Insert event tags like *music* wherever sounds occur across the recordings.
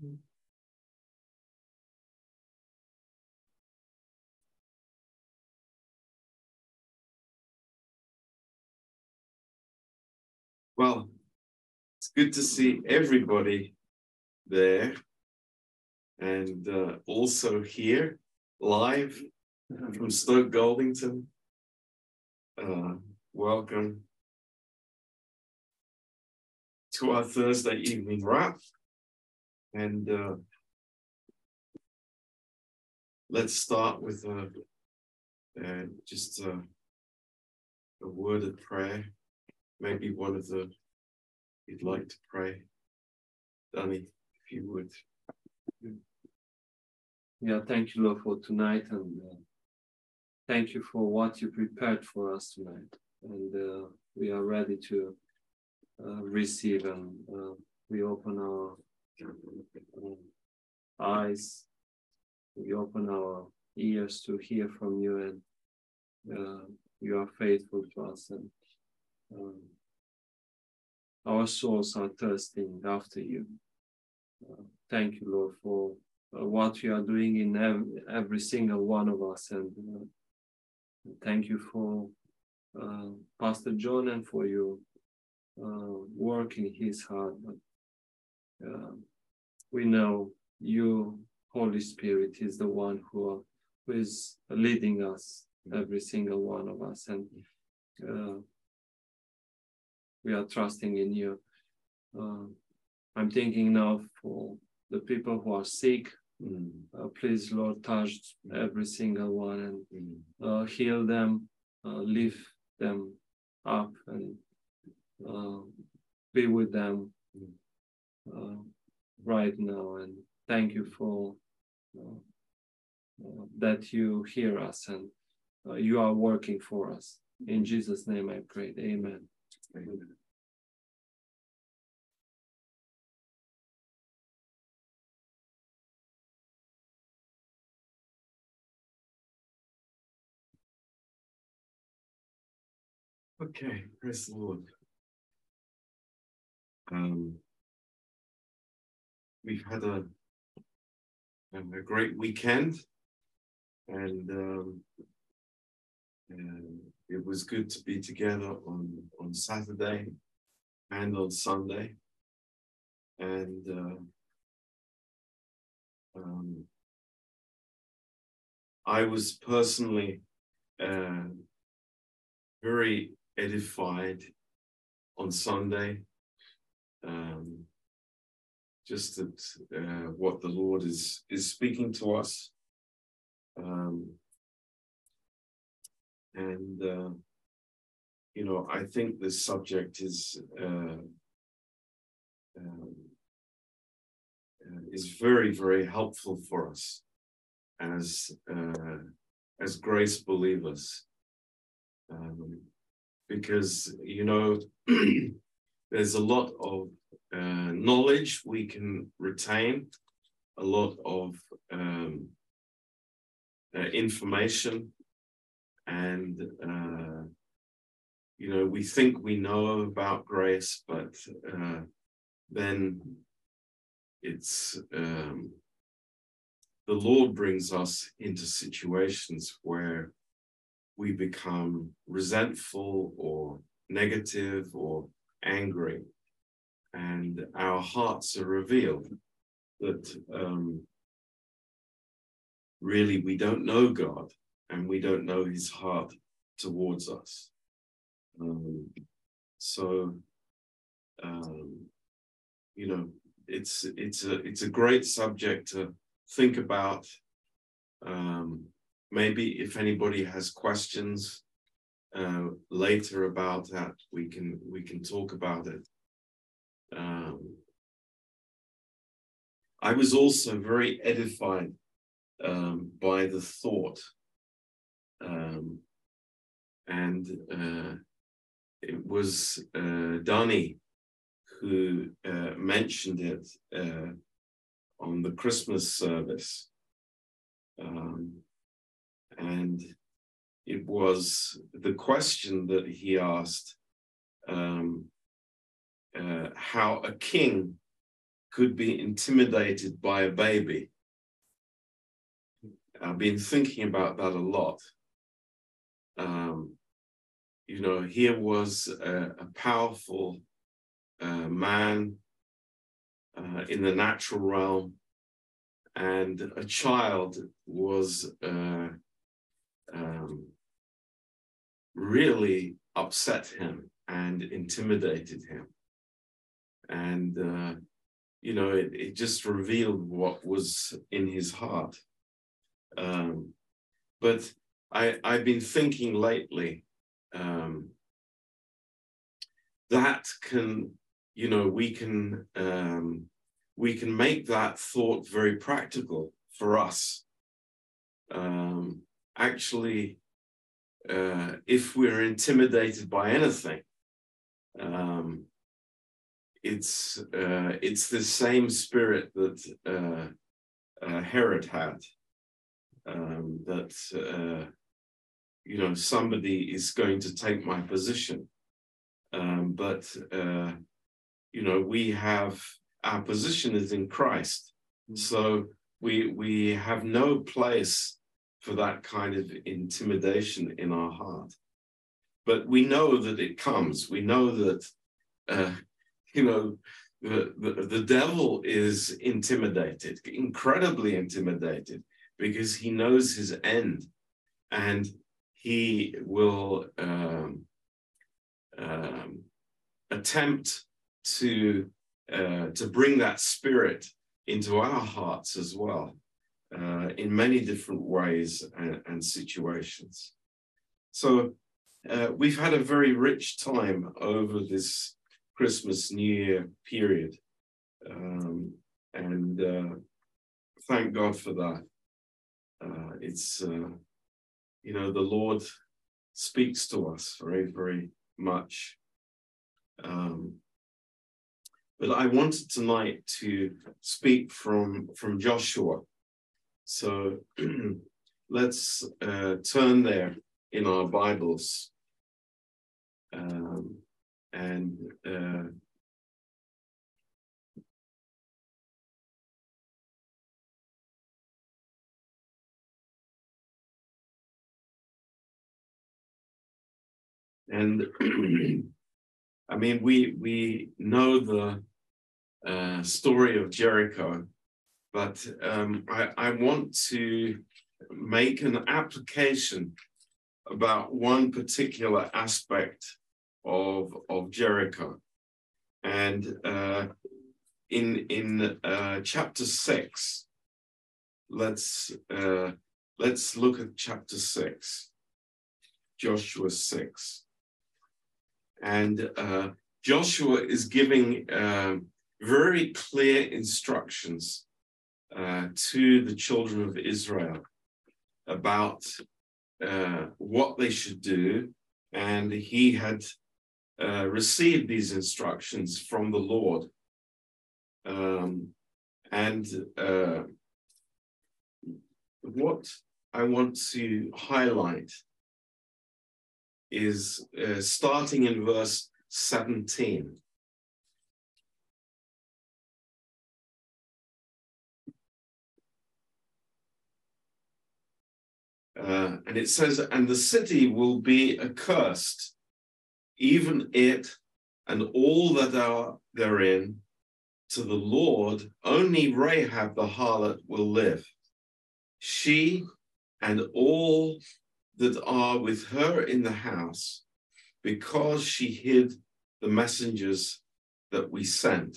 Well, it's good to see everybody there and uh, also here live from Stoke Goldington. Uh, welcome to our Thursday evening wrap. And uh, let's start with uh, uh, just uh, a word of prayer. Maybe one of the you'd like to pray. Danny, if you would. Yeah, thank you, Lord, for tonight, and uh, thank you for what you prepared for us tonight. And uh, we are ready to receive, and we open our eyes, we open our ears to hear from you, and uh, you are faithful to us, and um, our souls are thirsting after you. Uh, thank you, Lord, for uh, what you are doing in every, every, single one of us. And uh, thank you for uh, Pastor John and for your uh, work in his heart. But uh, we know you, Holy Spirit, is the one who, who is leading us, every single one of us. And we are trusting in you. I'm thinking now for the people who are sick. Mm. Uh, please, Lord, touch every single one and mm. uh, heal them, uh, lift them up, and uh, be with them. Uh, right now. And thank you for uh, that you hear us and you are working for us. In Jesus' name I pray. Amen. Amen. Okay, praise the Lord. Um, we've had a, a great weekend, and um, uh, it was good to be together on, on Saturday and on Sunday. And uh, um, I was personally uh, very edified on Sunday. Um, just that uh, what the Lord is is speaking to us, um, and uh, you know, I think this subject is uh, um, uh is very very helpful for us as uh, as grace believers. Um, because you know *clears throat* there's a lot of uh, knowledge we can retain, a lot of um, uh, information, and uh, you know we think we know about grace, but uh, then it's um, the Lord brings us into situations where we become resentful or negative or angry, and our hearts are revealed that um, really we don't know God and we don't know His heart towards us. Um, so, um, you know, it's it's a it's a great subject to think about. Um, maybe if anybody has questions uh, later about that, we can we can talk about it. Um, I was also very edified um, by the thought, um, and uh, it was uh, Donnie who uh, mentioned it uh, on the Christmas service. Um, and it was the question that he asked um, uh, how a king could be intimidated by a baby. I've been thinking about that a lot. Um, you know, here was a, a powerful uh, man uh, in the natural realm, and a child was uh, um, really upset him and intimidated him. And, uh, you know, it, it just revealed what was in his heart. Um, but I, I've been thinking lately um, that can, you know, we can um, we can make that thought very practical for us. Um, actually, uh, if we're intimidated by anything, um, it's uh, it's the same spirit that uh, uh Herod had. Um, that uh, you know somebody is going to take my position, um, but uh, you know we have our position is in Christ, so we we have no place for that kind of intimidation in our heart. But we know that it comes. We know that, uh, you know, the, the, the devil is intimidated, incredibly intimidated, because he knows his end and he will um, um, attempt to, uh, to bring that spirit into our hearts as well uh, in many different ways and, and situations. So uh, we've had a very rich time over this Christmas New Year period. Um, and uh, thank God for that. Uh, it's, uh, you know, the Lord speaks to us very, very much. Um, but I wanted tonight to speak from, from Joshua so *clears throat* let's uh, turn there in our Bibles um, and uh, and *clears throat* I mean we we know the uh, story of Jericho but um, I, I want to make an application about one particular aspect of, of Jericho. And uh, in, in uh, chapter six, let's, uh, let's look at chapter six, Joshua six. And uh, Joshua is giving um, very clear instructions uh, to the children of Israel about uh, what they should do. And he had uh, received these instructions from the Lord. Um, and uh, what I want to highlight is uh, starting in verse 17. Uh, and it says, and the city will be accursed, even it and all that are therein, to the Lord, only Rahab the harlot will live. She and all that are with her in the house, because she hid the messengers that we sent.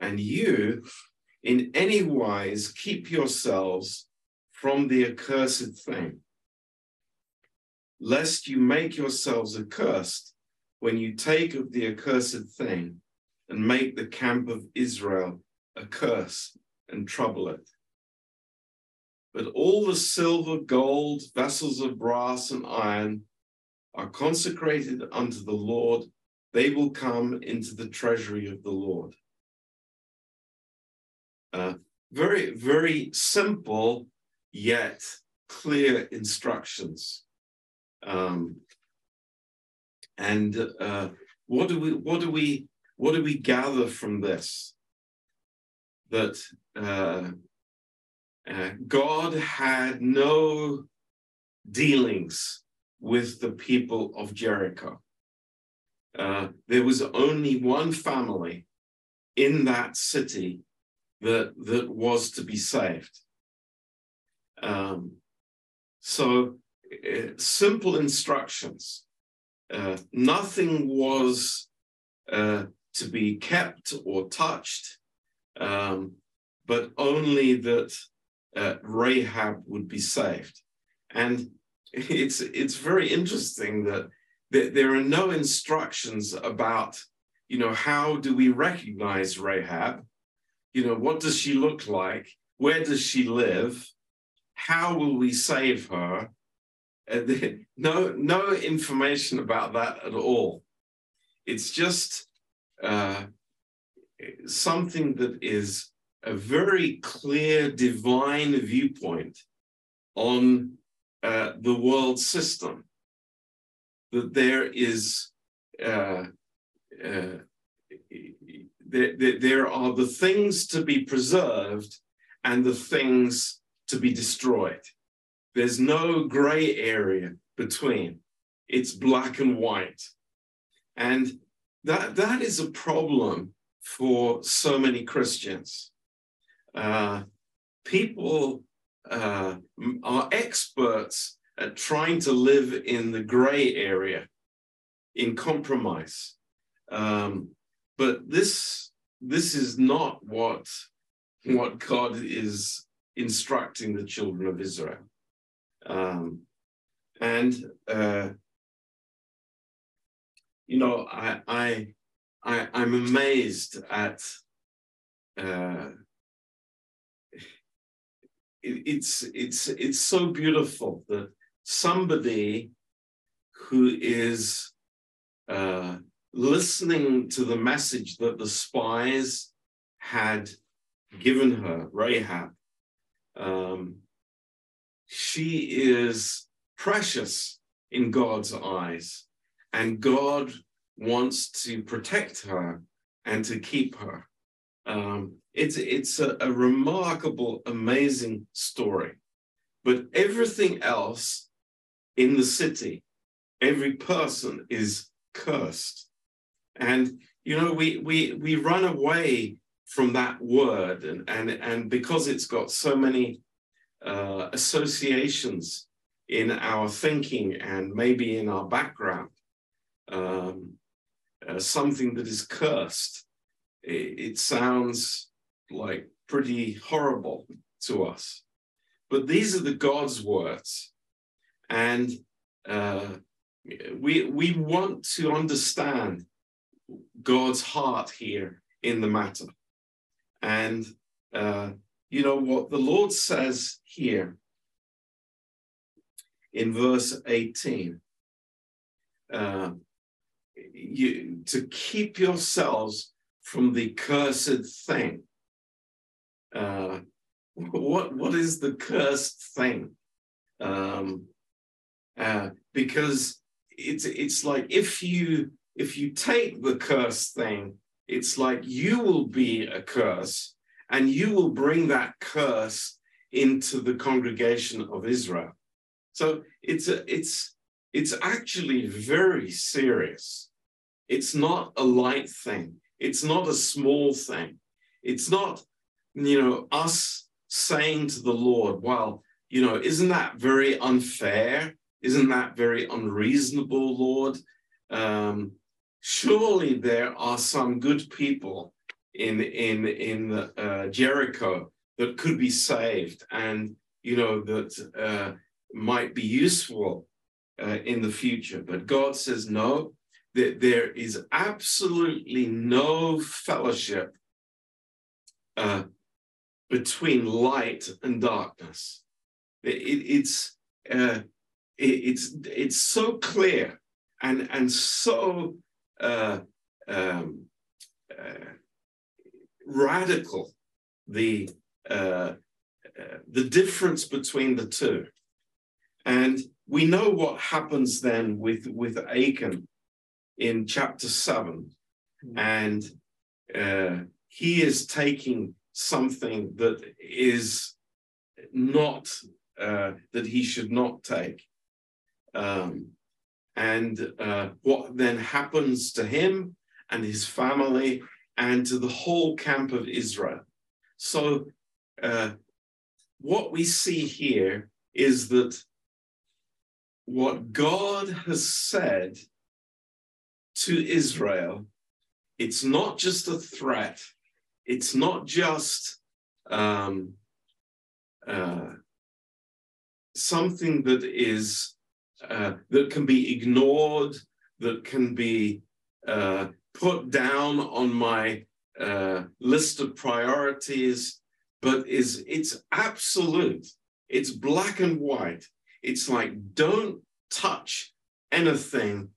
And you, in any wise, keep yourselves from the accursed thing, lest you make yourselves accursed when you take of the accursed thing and make the camp of Israel a curse and trouble it. But all the silver, gold, vessels of brass and iron are consecrated unto the Lord. They will come into the treasury of the Lord. Uh, very, very simple yet clear instructions. Um, and uh, what do we what do we what do we gather from this? That uh, uh, God had no dealings with the people of Jericho. Uh, there was only one family in that city that, that was to be saved. Um, so, simple instructions. Uh, nothing was uh, to be kept or touched, um, but only that uh, Rahab would be saved. And it's it's very interesting that there are no instructions about, you know, how do we recognize Rahab? You know, what does she look like? Where does she live? How will we save her? Uh, no, no information about that at all. It's just uh, something that is a very clear divine viewpoint on uh, the world system. That there is, uh, uh, there, there are the things to be preserved and the things to be destroyed. There's no gray area between. It's black and white. And that, that is a problem for so many Christians. Uh, people uh, are experts at trying to live in the gray area, in compromise. Um, but this this is not what what God is instructing the children of Israel. Um, and uh, you know, I I, I I'm amazed at uh, it, it's it's it's so beautiful that somebody who is uh, listening to the message that the spies had given her, Rahab, um, she is precious in God's eyes, and God wants to protect her and to keep her. Um, it's it's a, a remarkable, amazing story. But everything else in the city, every person is cursed. And you know, we we we run away from that word, and and and because it's got so many uh, associations in our thinking and maybe in our background, um, uh, something that is cursed, it, it sounds like pretty horrible to us. But these are the God's words. And uh, we, we want to understand God's heart here in the matter. And uh, you know what the Lord says here in verse 18 uh, you, to keep yourselves from the cursed thing uh, what what is the cursed thing? Um, uh, because it's it's like if you if you take the cursed thing, it's like you will be a curse, and you will bring that curse into the congregation of Israel. So it's a, it's it's actually very serious. It's not a light thing. It's not a small thing. It's not you know, us saying to the Lord, well, you know, isn't that very unfair? Isn't that very unreasonable, Lord? Um, surely there are some good people in in in uh, Jericho that could be saved, and you know that uh, might be useful uh, in the future. But God says no. That there is absolutely no fellowship uh, between light and darkness. It, it, it's uh, it, it's it's so clear and and so uh, um, radical the uh, uh, the difference between the two, and we know what happens then with with Achan in chapter seven, and uh, he is taking something that is not uh, that he should not take. Um, and uh, what then happens to him and his family and to the whole camp of Israel. So, uh, what we see here is that what God has said to Israel, it's not just a threat, it's not just um, uh, something that is uh, that can be ignored, that can be uh, put down on my uh, list of priorities, but is it's absolute. It's black and white. It's like don't touch anything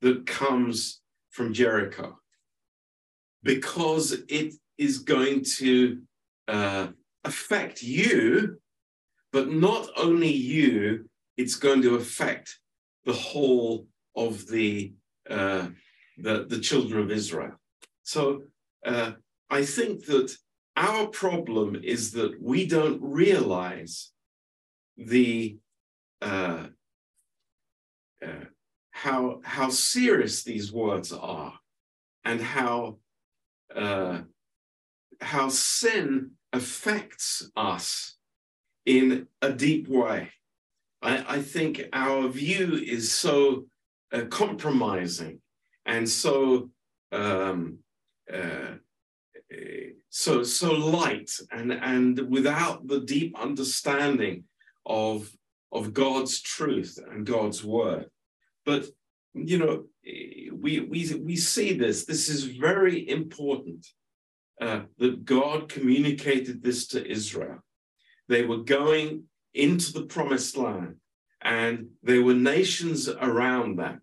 that comes from Jericho because it is going to uh, affect you, but not only you, it's going to affect the whole of the uh, the, the children of Israel. So uh, I think that our problem is that we don't realize the uh, uh, how how serious these words are, and how uh, how sin affects us in a deep way. I, I think our view is so uh, compromising and so um, uh, so so light and and without the deep understanding of of God's truth and God's word. But you know, we we we see this. This is very important uh, that God communicated this to Israel. They were going into the promised land, and there were nations around them,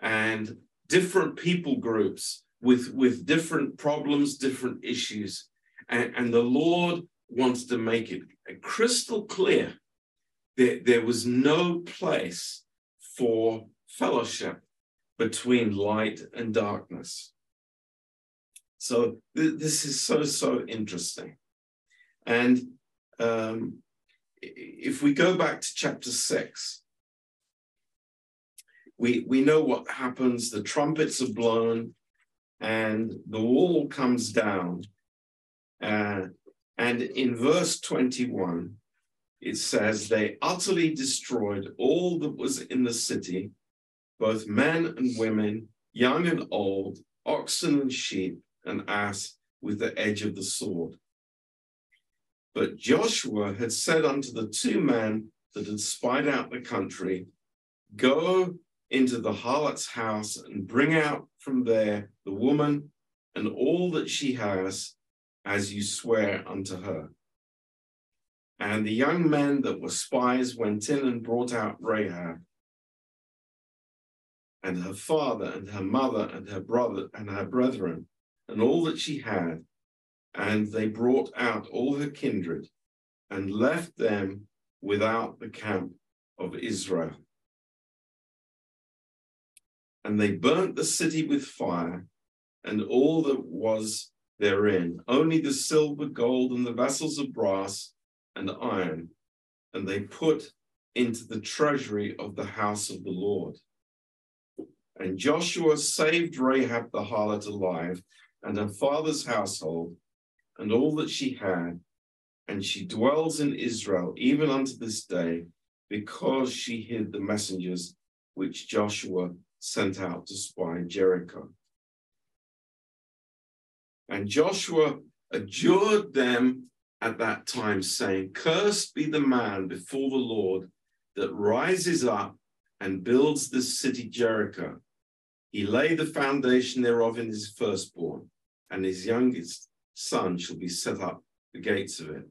and different people groups with with different problems, different issues, and, and the Lord wants to make it crystal clear that there was no place for fellowship between light and darkness. So th- this is so, so interesting. And um, if we go back to chapter six, we, we know what happens. The trumpets are blown and the wall comes down. Uh, and in verse 21, it says, They utterly destroyed all that was in the city, both men and women, young and old, oxen and sheep, and ass with the edge of the sword. But Joshua had said unto the two men that had spied out the country, Go into the harlot's house and bring out from there the woman and all that she has, as you swear unto her. And the young men that were spies went in and brought out Rahab and her father and her mother and her brother and her brethren and all that she had. And they brought out all her kindred and left them without the camp of Israel. And they burnt the city with fire and all that was therein, only the silver, gold, and the vessels of brass and iron, and they put into the treasury of the house of the Lord. And Joshua saved Rahab the harlot alive and her father's household and all that she had, and she dwells in Israel even unto this day, because she hid the messengers which Joshua sent out to spy Jericho. And Joshua adjured them at that time, saying, Cursed be the man before the Lord that rises up and builds this city Jericho. He laid the foundation thereof in his firstborn, and his youngest son shall be set up the gates of it.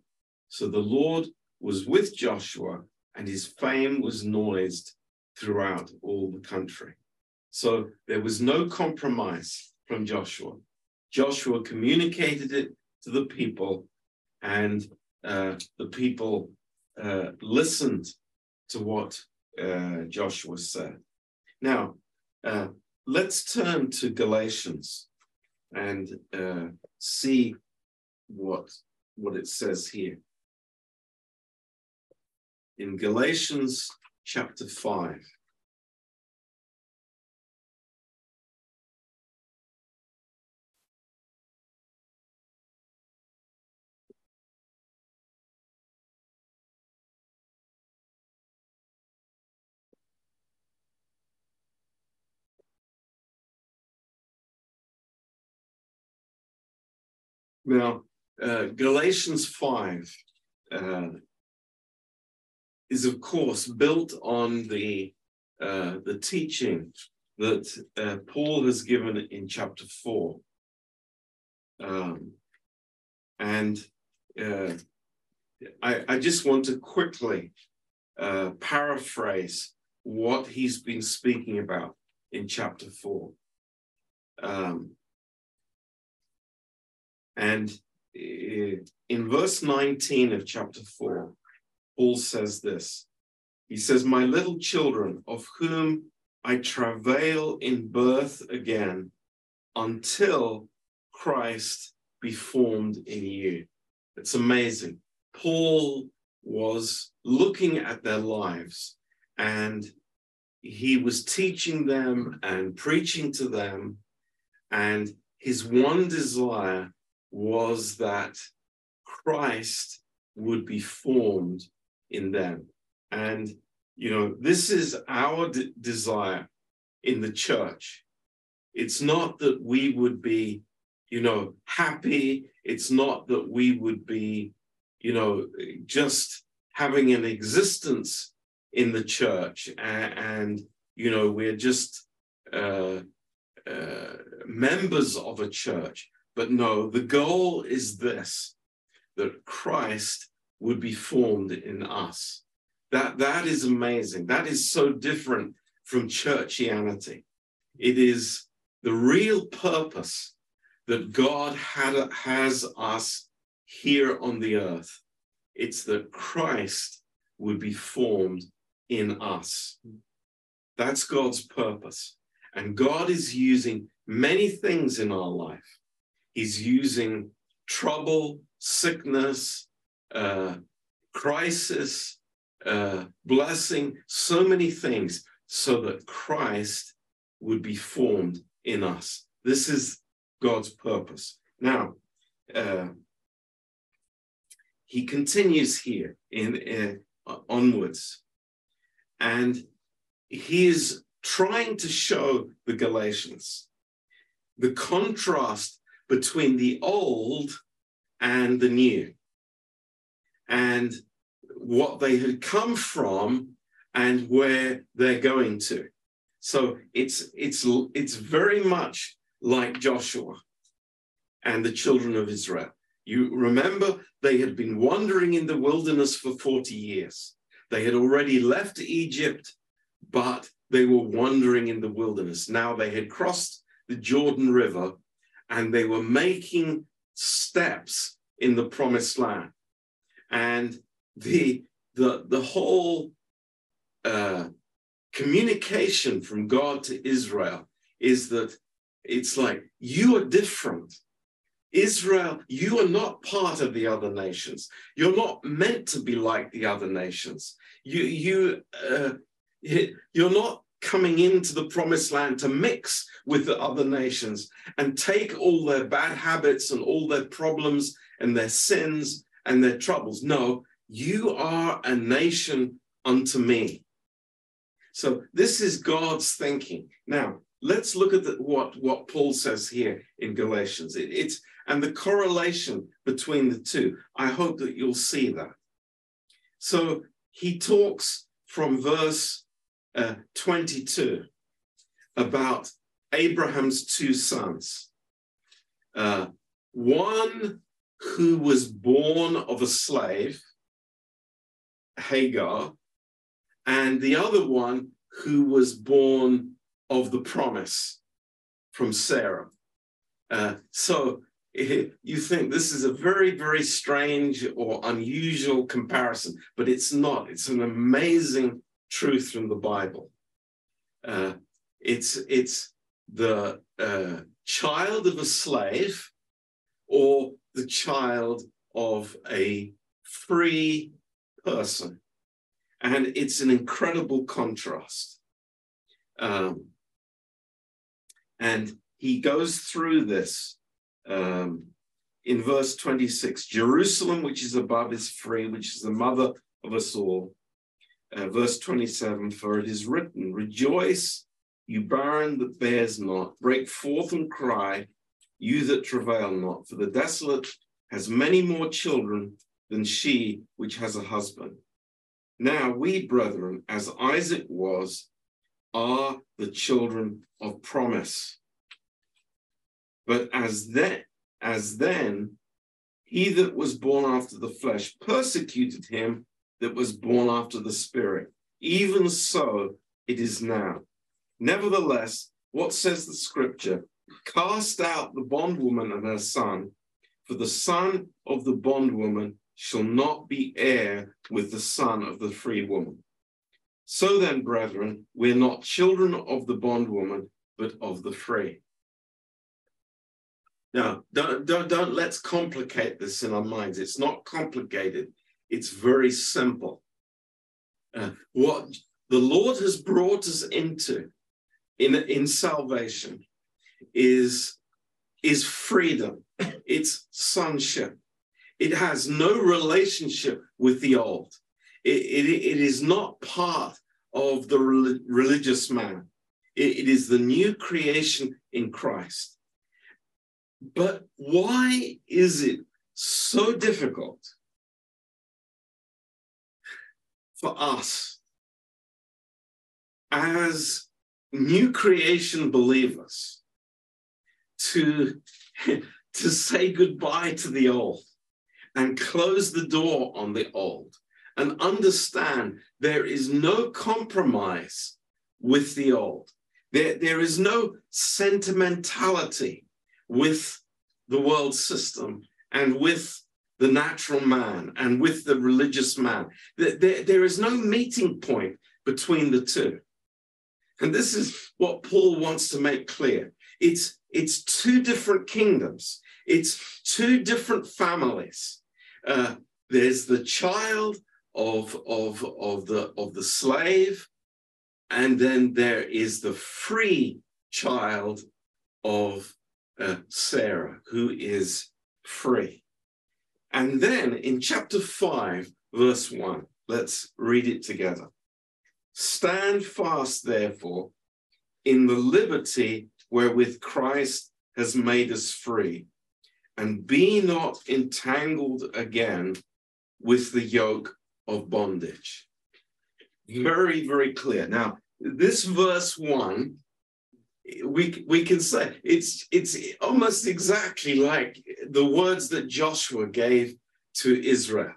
So the Lord was with Joshua, and his fame was noised throughout all the country. So there was no compromise from Joshua. Joshua communicated it to the people, and uh, the people uh, listened to what uh, Joshua said. Now, uh, let's turn to Galatians and uh, see what, what it says here. In Galatians chapter 5. Now, uh, Galatians 5 uh, is, of course, built on the, uh, the teaching that uh, Paul has given in chapter 4. Um, and uh, I, I, just want to quickly uh, paraphrase what he's been speaking about in chapter 4. Um, and eh, in verse 19 of chapter 4, Paul says this. He says, My little children, of whom I travail in birth again until Christ be formed in you. It's amazing. Paul was looking at their lives and he was teaching them and preaching to them. And his one desire was that Christ would be formed in them. And, you know, this is our de- desire in the church. It's not that we would be, you know, happy. It's not that we would be, you know, just having an existence in the church and, and you know, we're just uh, uh, members of a church. But no, the goal is this that Christ would be formed in us. That, that is amazing. That is so different from churchianity. It is the real purpose that God had, has us here on the earth. It's that Christ would be formed in us. That's God's purpose. And God is using many things in our life He's using trouble, sickness, uh, crisis, uh, blessing, so many things, so that Christ would be formed in us. This is God's purpose. Now, uh, he continues here in uh, onwards, and he is trying to show the Galatians the contrast between the old and the new. And what they had come from and where they're going to. So it's it's it's very much like joshua and the children of israel. You remember they had been wandering in the wilderness for 40 years. They had already left egypt but they were wandering in the wilderness. Now they had crossed the jordan river and they were making steps in the promised land. And the, the, the whole uh, communication from God to Israel is that it's like, you are different. Israel, you are not part of the other nations. You're not meant to be like the other nations. You, you, uh, *laughs* you're not coming into the promised land to mix with the other nations and take all their bad habits and all their problems and their sins and their troubles. No, you are a nation unto me. So this is God's thinking. Now, let's look at the, what, what Paul says here in Galatians. It, it's and the correlation between the two. I hope that you'll see that. So he talks from verse uh, 22 about Abraham's two sons. Uh, one who was born of a slave, Hagar, and the other one who was born of the promise from Sarah. Uh, so you think this is a very, very strange or unusual comparison, but it's not. It's an amazing truth from the Bible. Uh, it's it's the uh, child of a slave or the child of a free person. And it's an incredible contrast. Um, and he goes through this um, in verse 26 Jerusalem, which is above, is free, which is the mother of us all. Uh, verse 27 For it is written, Rejoice, you barren that bears not, break forth and cry, you that travail not, for the desolate has many more children than she which has a husband. Now we, brethren, as Isaac was, are the children of promise. But as then, as then, he that was born after the flesh persecuted him that was born after the spirit. Even so it is now. Nevertheless, what says the scripture? Cast out the bondwoman and her son, for the son of the bondwoman shall not be heir with the son of the free woman. So then, brethren, we're not children of the bondwoman, but of the free. Now, don't, don't, don't let's complicate this in our minds. It's not complicated, it's very simple. Uh, what the Lord has brought us into in, in salvation is, is freedom, it's sonship. It has no relationship with the old. It, it, it is not part of the religious man. It, it is the new creation in Christ. But why is it so difficult for us as new creation believers to, *laughs* to say goodbye to the old and close the door on the old and understand there is no compromise with the old. There, there is no sentimentality with the world system and with the natural man and with the religious man. There, there is no meeting point between the two. And this is what Paul wants to make clear. It's, it's two different kingdoms. It's two different families. Uh, there's the child of, of, of, the, of the slave, and then there is the free child of uh, Sarah, who is free. And then in chapter 5, verse 1, let's read it together. Stand fast, therefore, in the liberty wherewith Christ has made us free, and be not entangled again with the yoke of bondage. Mm. Very, very clear. Now, this verse 1 we we can say it's it's almost exactly like the words that Joshua gave to Israel.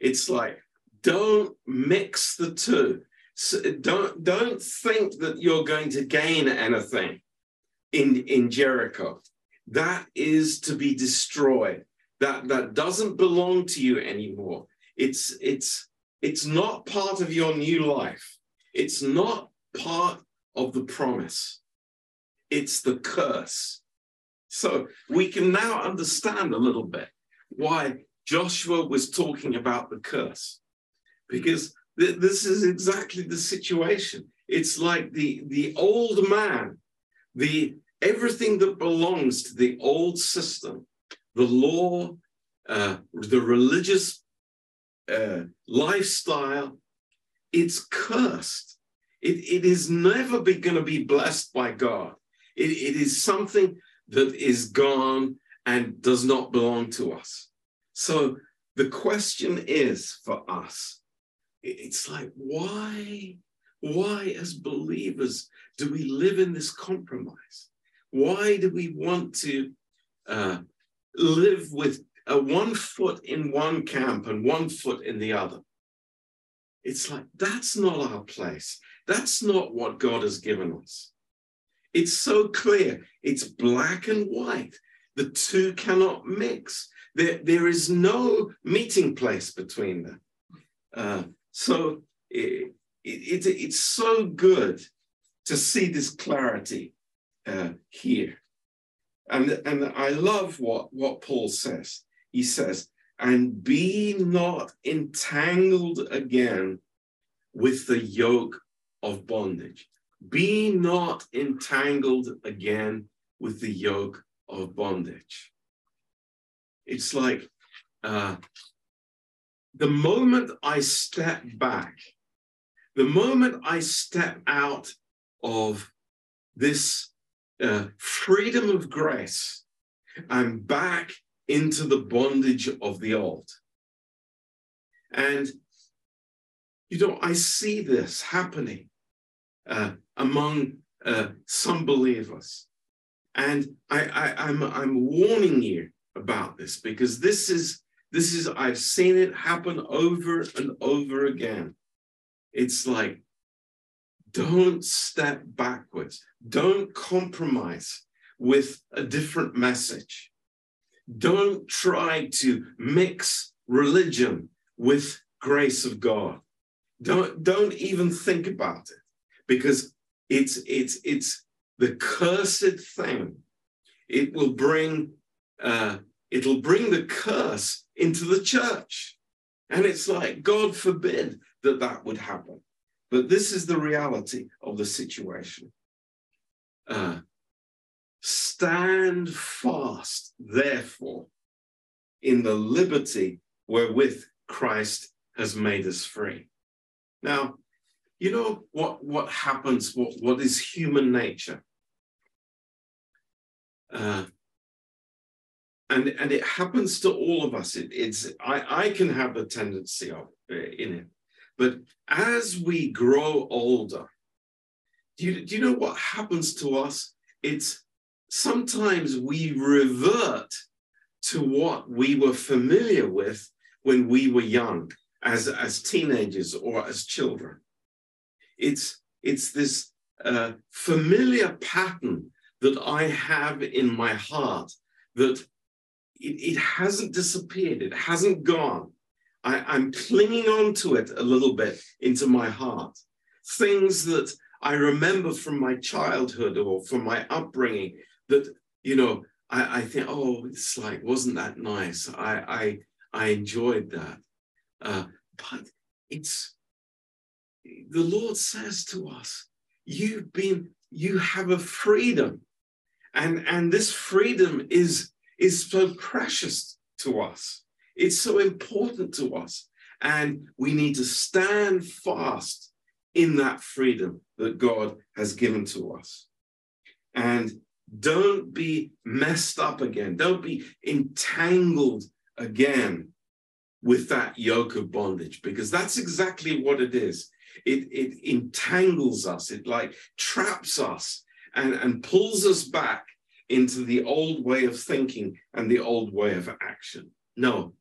It's like don't mix the two. So don't don't think that you're going to gain anything in in Jericho. That is to be destroyed. That that doesn't belong to you anymore. It's it's it's not part of your new life. It's not part of the promise it's the curse. So we can now understand a little bit why Joshua was talking about the curse, because th- this is exactly the situation. It's like the, the old man, the everything that belongs to the old system, the law, uh, the religious uh, lifestyle, it's cursed. It, it is never going to be blessed by God. It, it is something that is gone and does not belong to us. So the question is for us it's like, why, why as believers do we live in this compromise? Why do we want to uh, live with a one foot in one camp and one foot in the other? It's like, that's not our place. That's not what God has given us. It's so clear. It's black and white. The two cannot mix. There, there is no meeting place between them. Uh, so it, it, it, it's so good to see this clarity uh, here. And, and I love what, what Paul says. He says, and be not entangled again with the yoke of bondage. Be not entangled again with the yoke of bondage. It's like uh, the moment I step back, the moment I step out of this uh, freedom of grace, I'm back into the bondage of the old. And, you know, I see this happening uh, among uh, some believers. And I, I, I'm, I'm warning you about this because this is this is, I've seen it happen over and over again. It's like, don't step backwards. Don't compromise with a different message. Don't try to mix religion with grace of God. Don't, don't even think about it because it's, it's, it's the cursed thing. It will bring, uh, it'll bring the curse into the church. And it's like, God forbid that that would happen. But this is the reality of the situation. Uh, stand fast, therefore, in the liberty wherewith Christ has made us free. Now, you know what, what happens, what, what is human nature? Uh, and and it happens to all of us. It, it's I I can have the tendency of uh, in it, but as we grow older, do you do you know what happens to us? It's sometimes we revert to what we were familiar with when we were young, as as teenagers or as children. It's it's this uh, familiar pattern that I have in my heart that it, it hasn't disappeared, it hasn't gone. I, I'm clinging on to it a little bit into my heart. Things that I remember from my childhood or from my upbringing that, you know, I, I think, oh, it's like, wasn't that nice? I I, I enjoyed that. Uh, but it's the Lord says to us, you've been, you have a freedom. And, and this freedom is is so precious to us. It's so important to us. And we need to stand fast in that freedom that God has given to us. And don't be messed up again. Don't be entangled again with that yoke of bondage, because that's exactly what it is. It, it entangles us, it like traps us and, and pulls us back into the old way of thinking and the old way of action. No,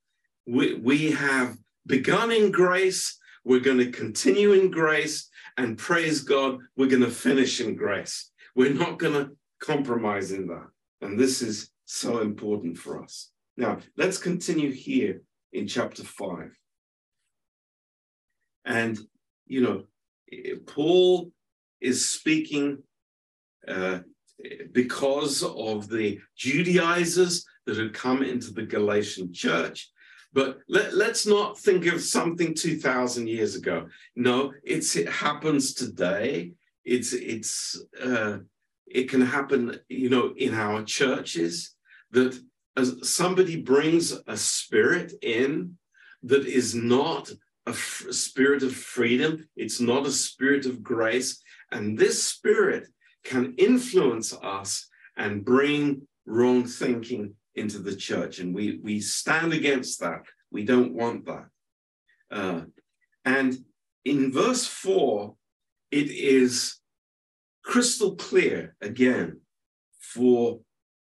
we, we have begun in grace, we're going to continue in grace, and praise God, we're going to finish in grace. We're not going to compromise in that. And this is so important for us. Now, let's continue here in chapter 5. And, you know, Paul is speaking uh, because of the Judaizers that had come into the Galatian church. But let, us not think of something 2,000 years ago. No, it's, it happens today. It's, it's, uh, it can happen, you know, in our churches that as somebody brings a spirit in that is not a spirit of freedom, it's not a spirit of grace. And this spirit can influence us and bring wrong thinking into the church. And we, we stand against that. We don't want that. Uh, and in verse 4, it is crystal clear again for,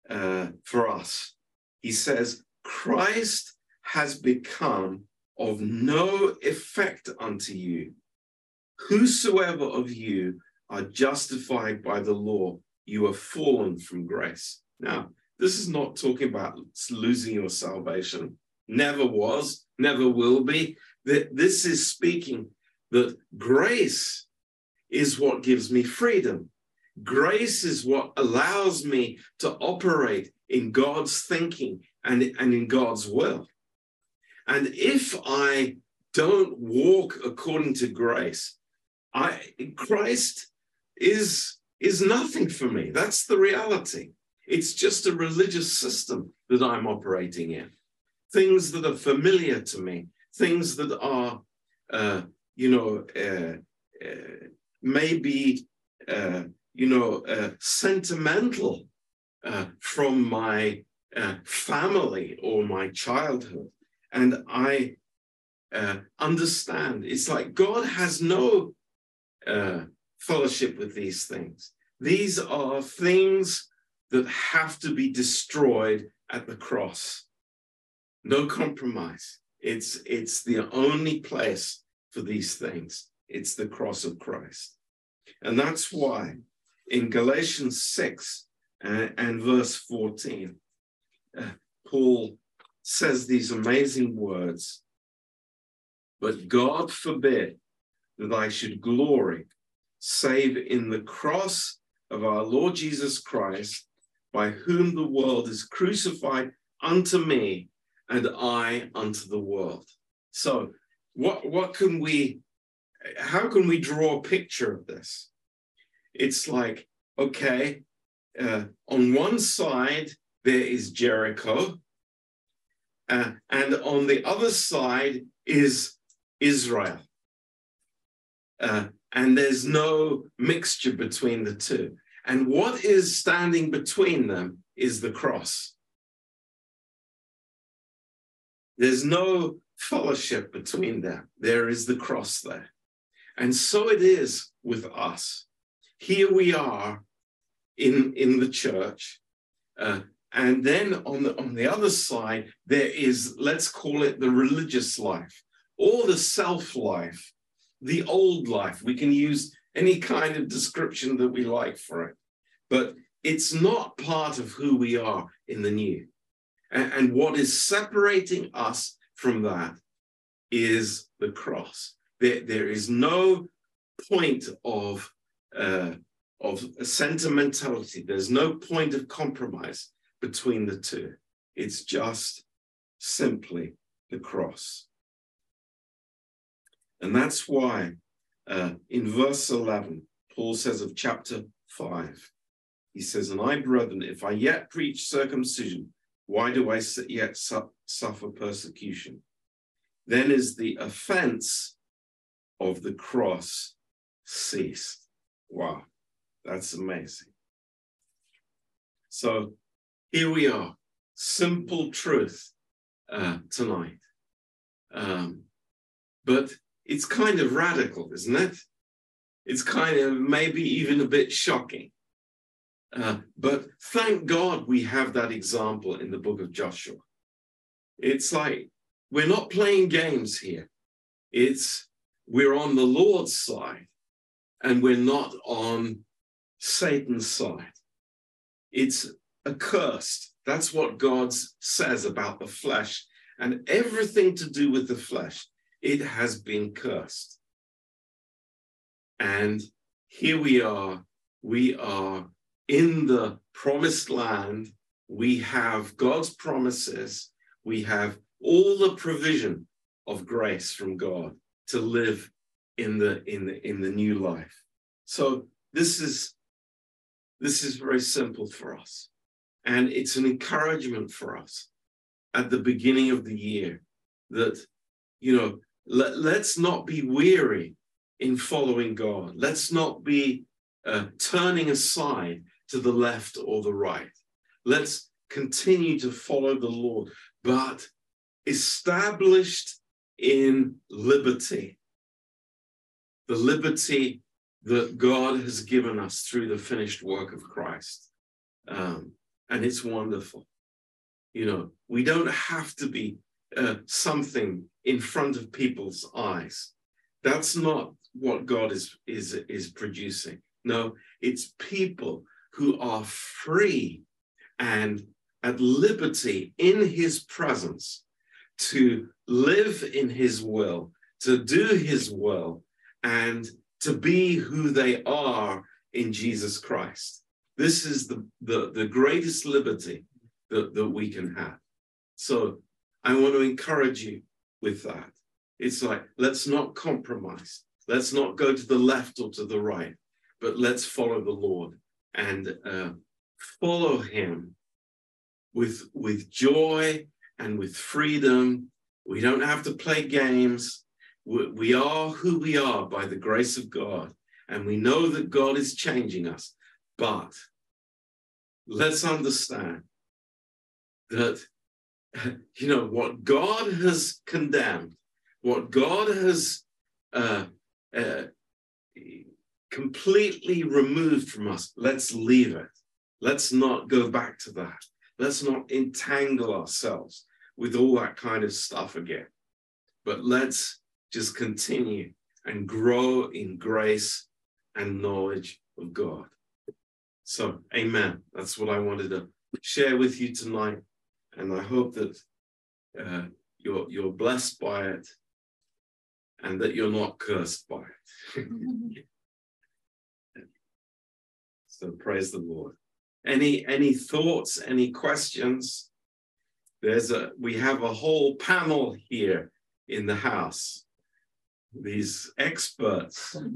uh, for us. He says, Christ has become of no effect unto you. Whosoever of you are justified by the law, you are fallen from grace. Now, this is not talking about losing your salvation. Never was, never will be. This is speaking that grace is what gives me freedom. Grace is what allows me to operate in God's thinking and, and in God's will. And if I don't walk according to grace, I Christ is is nothing for me. That's the reality. It's just a religious system that I'm operating in. Things that are familiar to me, things that are, uh, you know, uh, uh, maybe, uh, you know, uh, sentimental uh, from my family or my childhood. And I understand it's like God has no fellowship with these things. These are things that have to be destroyed at the cross. No compromise. It's, it's the only place for these things. It's the cross of Christ. And that's why in Galatians 6 uh, and verse 14, uh, Paul says these amazing words But God forbid that I should glory save in the cross of our Lord Jesus Christ, by whom the world is crucified unto me and I unto the world. So, what, what can we, how can we draw a picture of this? It's like, okay, uh, on one side, there is Jericho, uh, and on the other side is Israel. Uh, and there's no mixture between the two. And what is standing between them is the cross. There's no fellowship between them. There is the cross there. And so it is with us. Here we are in, in the church. Uh, and then on the, on the other side, there is, let's call it the religious life or the self life the old life. We can use any kind of description that we like for it, but it's not part of who we are in the new. And, and what is separating us from that is the cross. There, there is no point of, uh, of sentimentality, there's no point of compromise between the two. It's just simply the cross. And that's why uh, in verse 11, Paul says of chapter 5, he says, And I, brethren, if I yet preach circumcision, why do I yet su suffer persecution? Then is the offense of the cross ceased. Wow, that's amazing. So here we are, simple truth uh, tonight. Um, but it's kind of radical, isn't it? It's kind of maybe even a bit shocking. Uh, but thank God we have that example in the book of Joshua. It's like we're not playing games here. It's we're on the Lord's side and we're not on Satan's side. It's accursed. That's what God says about the flesh and everything to do with the flesh it has been cursed. And here we are, we are in the promised land. We have God's promises. We have all the provision of grace from God to live in the in the in the new life. So this is this is very simple for us. And it's an encouragement for us at the beginning of the year that, you know, let, let's not be weary in following God. Let's not be uh, turning aside to the left or the right. Let's continue to follow the Lord, but established in liberty. The liberty that God has given us through the finished work of Christ. Um, and it's wonderful. You know, we don't have to be uh, something in front of people's eyes. That's not what God is, is, is producing. No, it's people who are free and at liberty in his presence to live in his will, to do his will, and to be who they are in Jesus Christ. This is the, the, the greatest liberty that, that we can have. So I want to encourage you with that. It's like, let's not compromise. Let's not go to the left or to the right, but let's follow the Lord and uh, follow him with, with joy and with freedom. We don't have to play games. We, we are who we are by the grace of God. And we know that God is changing us. But let's understand that, you know, what God has condemned, what God has uh, uh, completely removed from us, let's leave it. Let's not go back to that. Let's not entangle ourselves with all that kind of stuff again. But let's just continue and grow in grace and knowledge of God. So, amen. That's what I wanted to share with you tonight. And I hope that uh, you're, you're blessed by it and that you're not cursed by it. *laughs* so, praise the Lord. Any any thoughts, any questions? There's a we have a whole panel here in the house. These experts. *laughs*